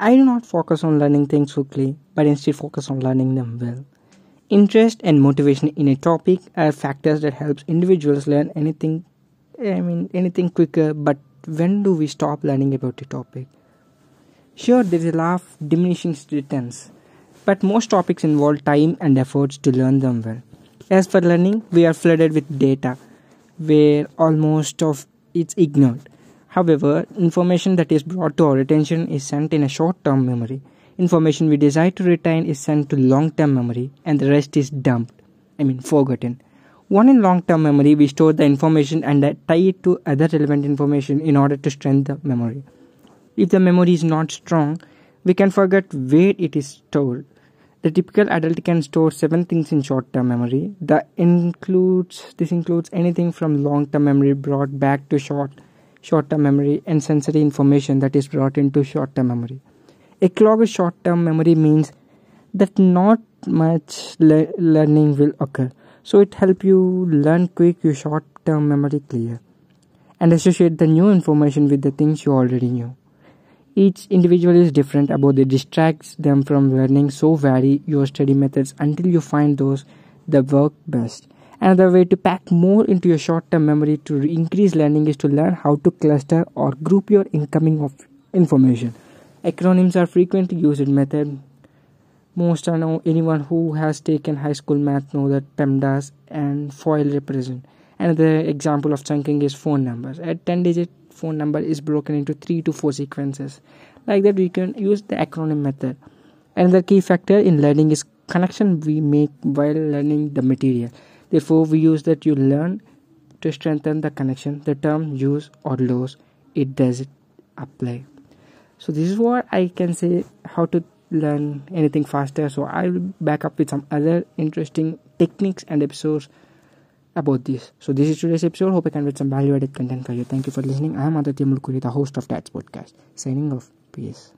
I do not focus on learning things quickly, but instead focus on learning them well. Interest and motivation in a topic are factors that helps individuals learn anything I mean anything quicker, but when do we stop learning about a topic? Sure, there is a law of diminishing returns, but most topics involve time and efforts to learn them well. As for learning, we are flooded with data where almost of it's ignored. However, information that is brought to our attention is sent in a short term memory information we desire to retain is sent to long term memory and the rest is dumped, I mean forgotten. One in long term memory, we store the information and uh, tie it to other relevant information in order to strengthen the memory. If the memory is not strong, we can forget where it is stored. The typical adult can store seven things in short term memory. That includes this includes anything from long term memory brought back to short short term memory and sensory information that is brought into short term memory. A clogged short term memory means that not much le- learning will occur. So it helps you learn quick your short term memory clear and associate the new information with the things you already knew. Each individual is different about the distracts them from learning, so vary your study methods until you find those that work best. Another way to pack more into your short term memory to increase learning is to learn how to cluster or group your incoming of information. Acronyms are frequently used method. Most I know anyone who has taken high school math know that PEMDAS and FOIL represent. Another example of chunking is phone numbers. A 10 digit phone number is broken into 3 to 4 sequences. Like that, we can use the acronym method. Another key factor in learning is connection we make while learning the material. Therefore, we use that you learn to strengthen the connection. The term use or lose, it does apply. So this is what i can say how to learn anything faster. So i will back up with some other interesting techniques and episodes about this. So this is today's episode. Hope i can get some value added content for you. Thank you for listening. I am aditya mulkuri the host of that podcast signing off. Peace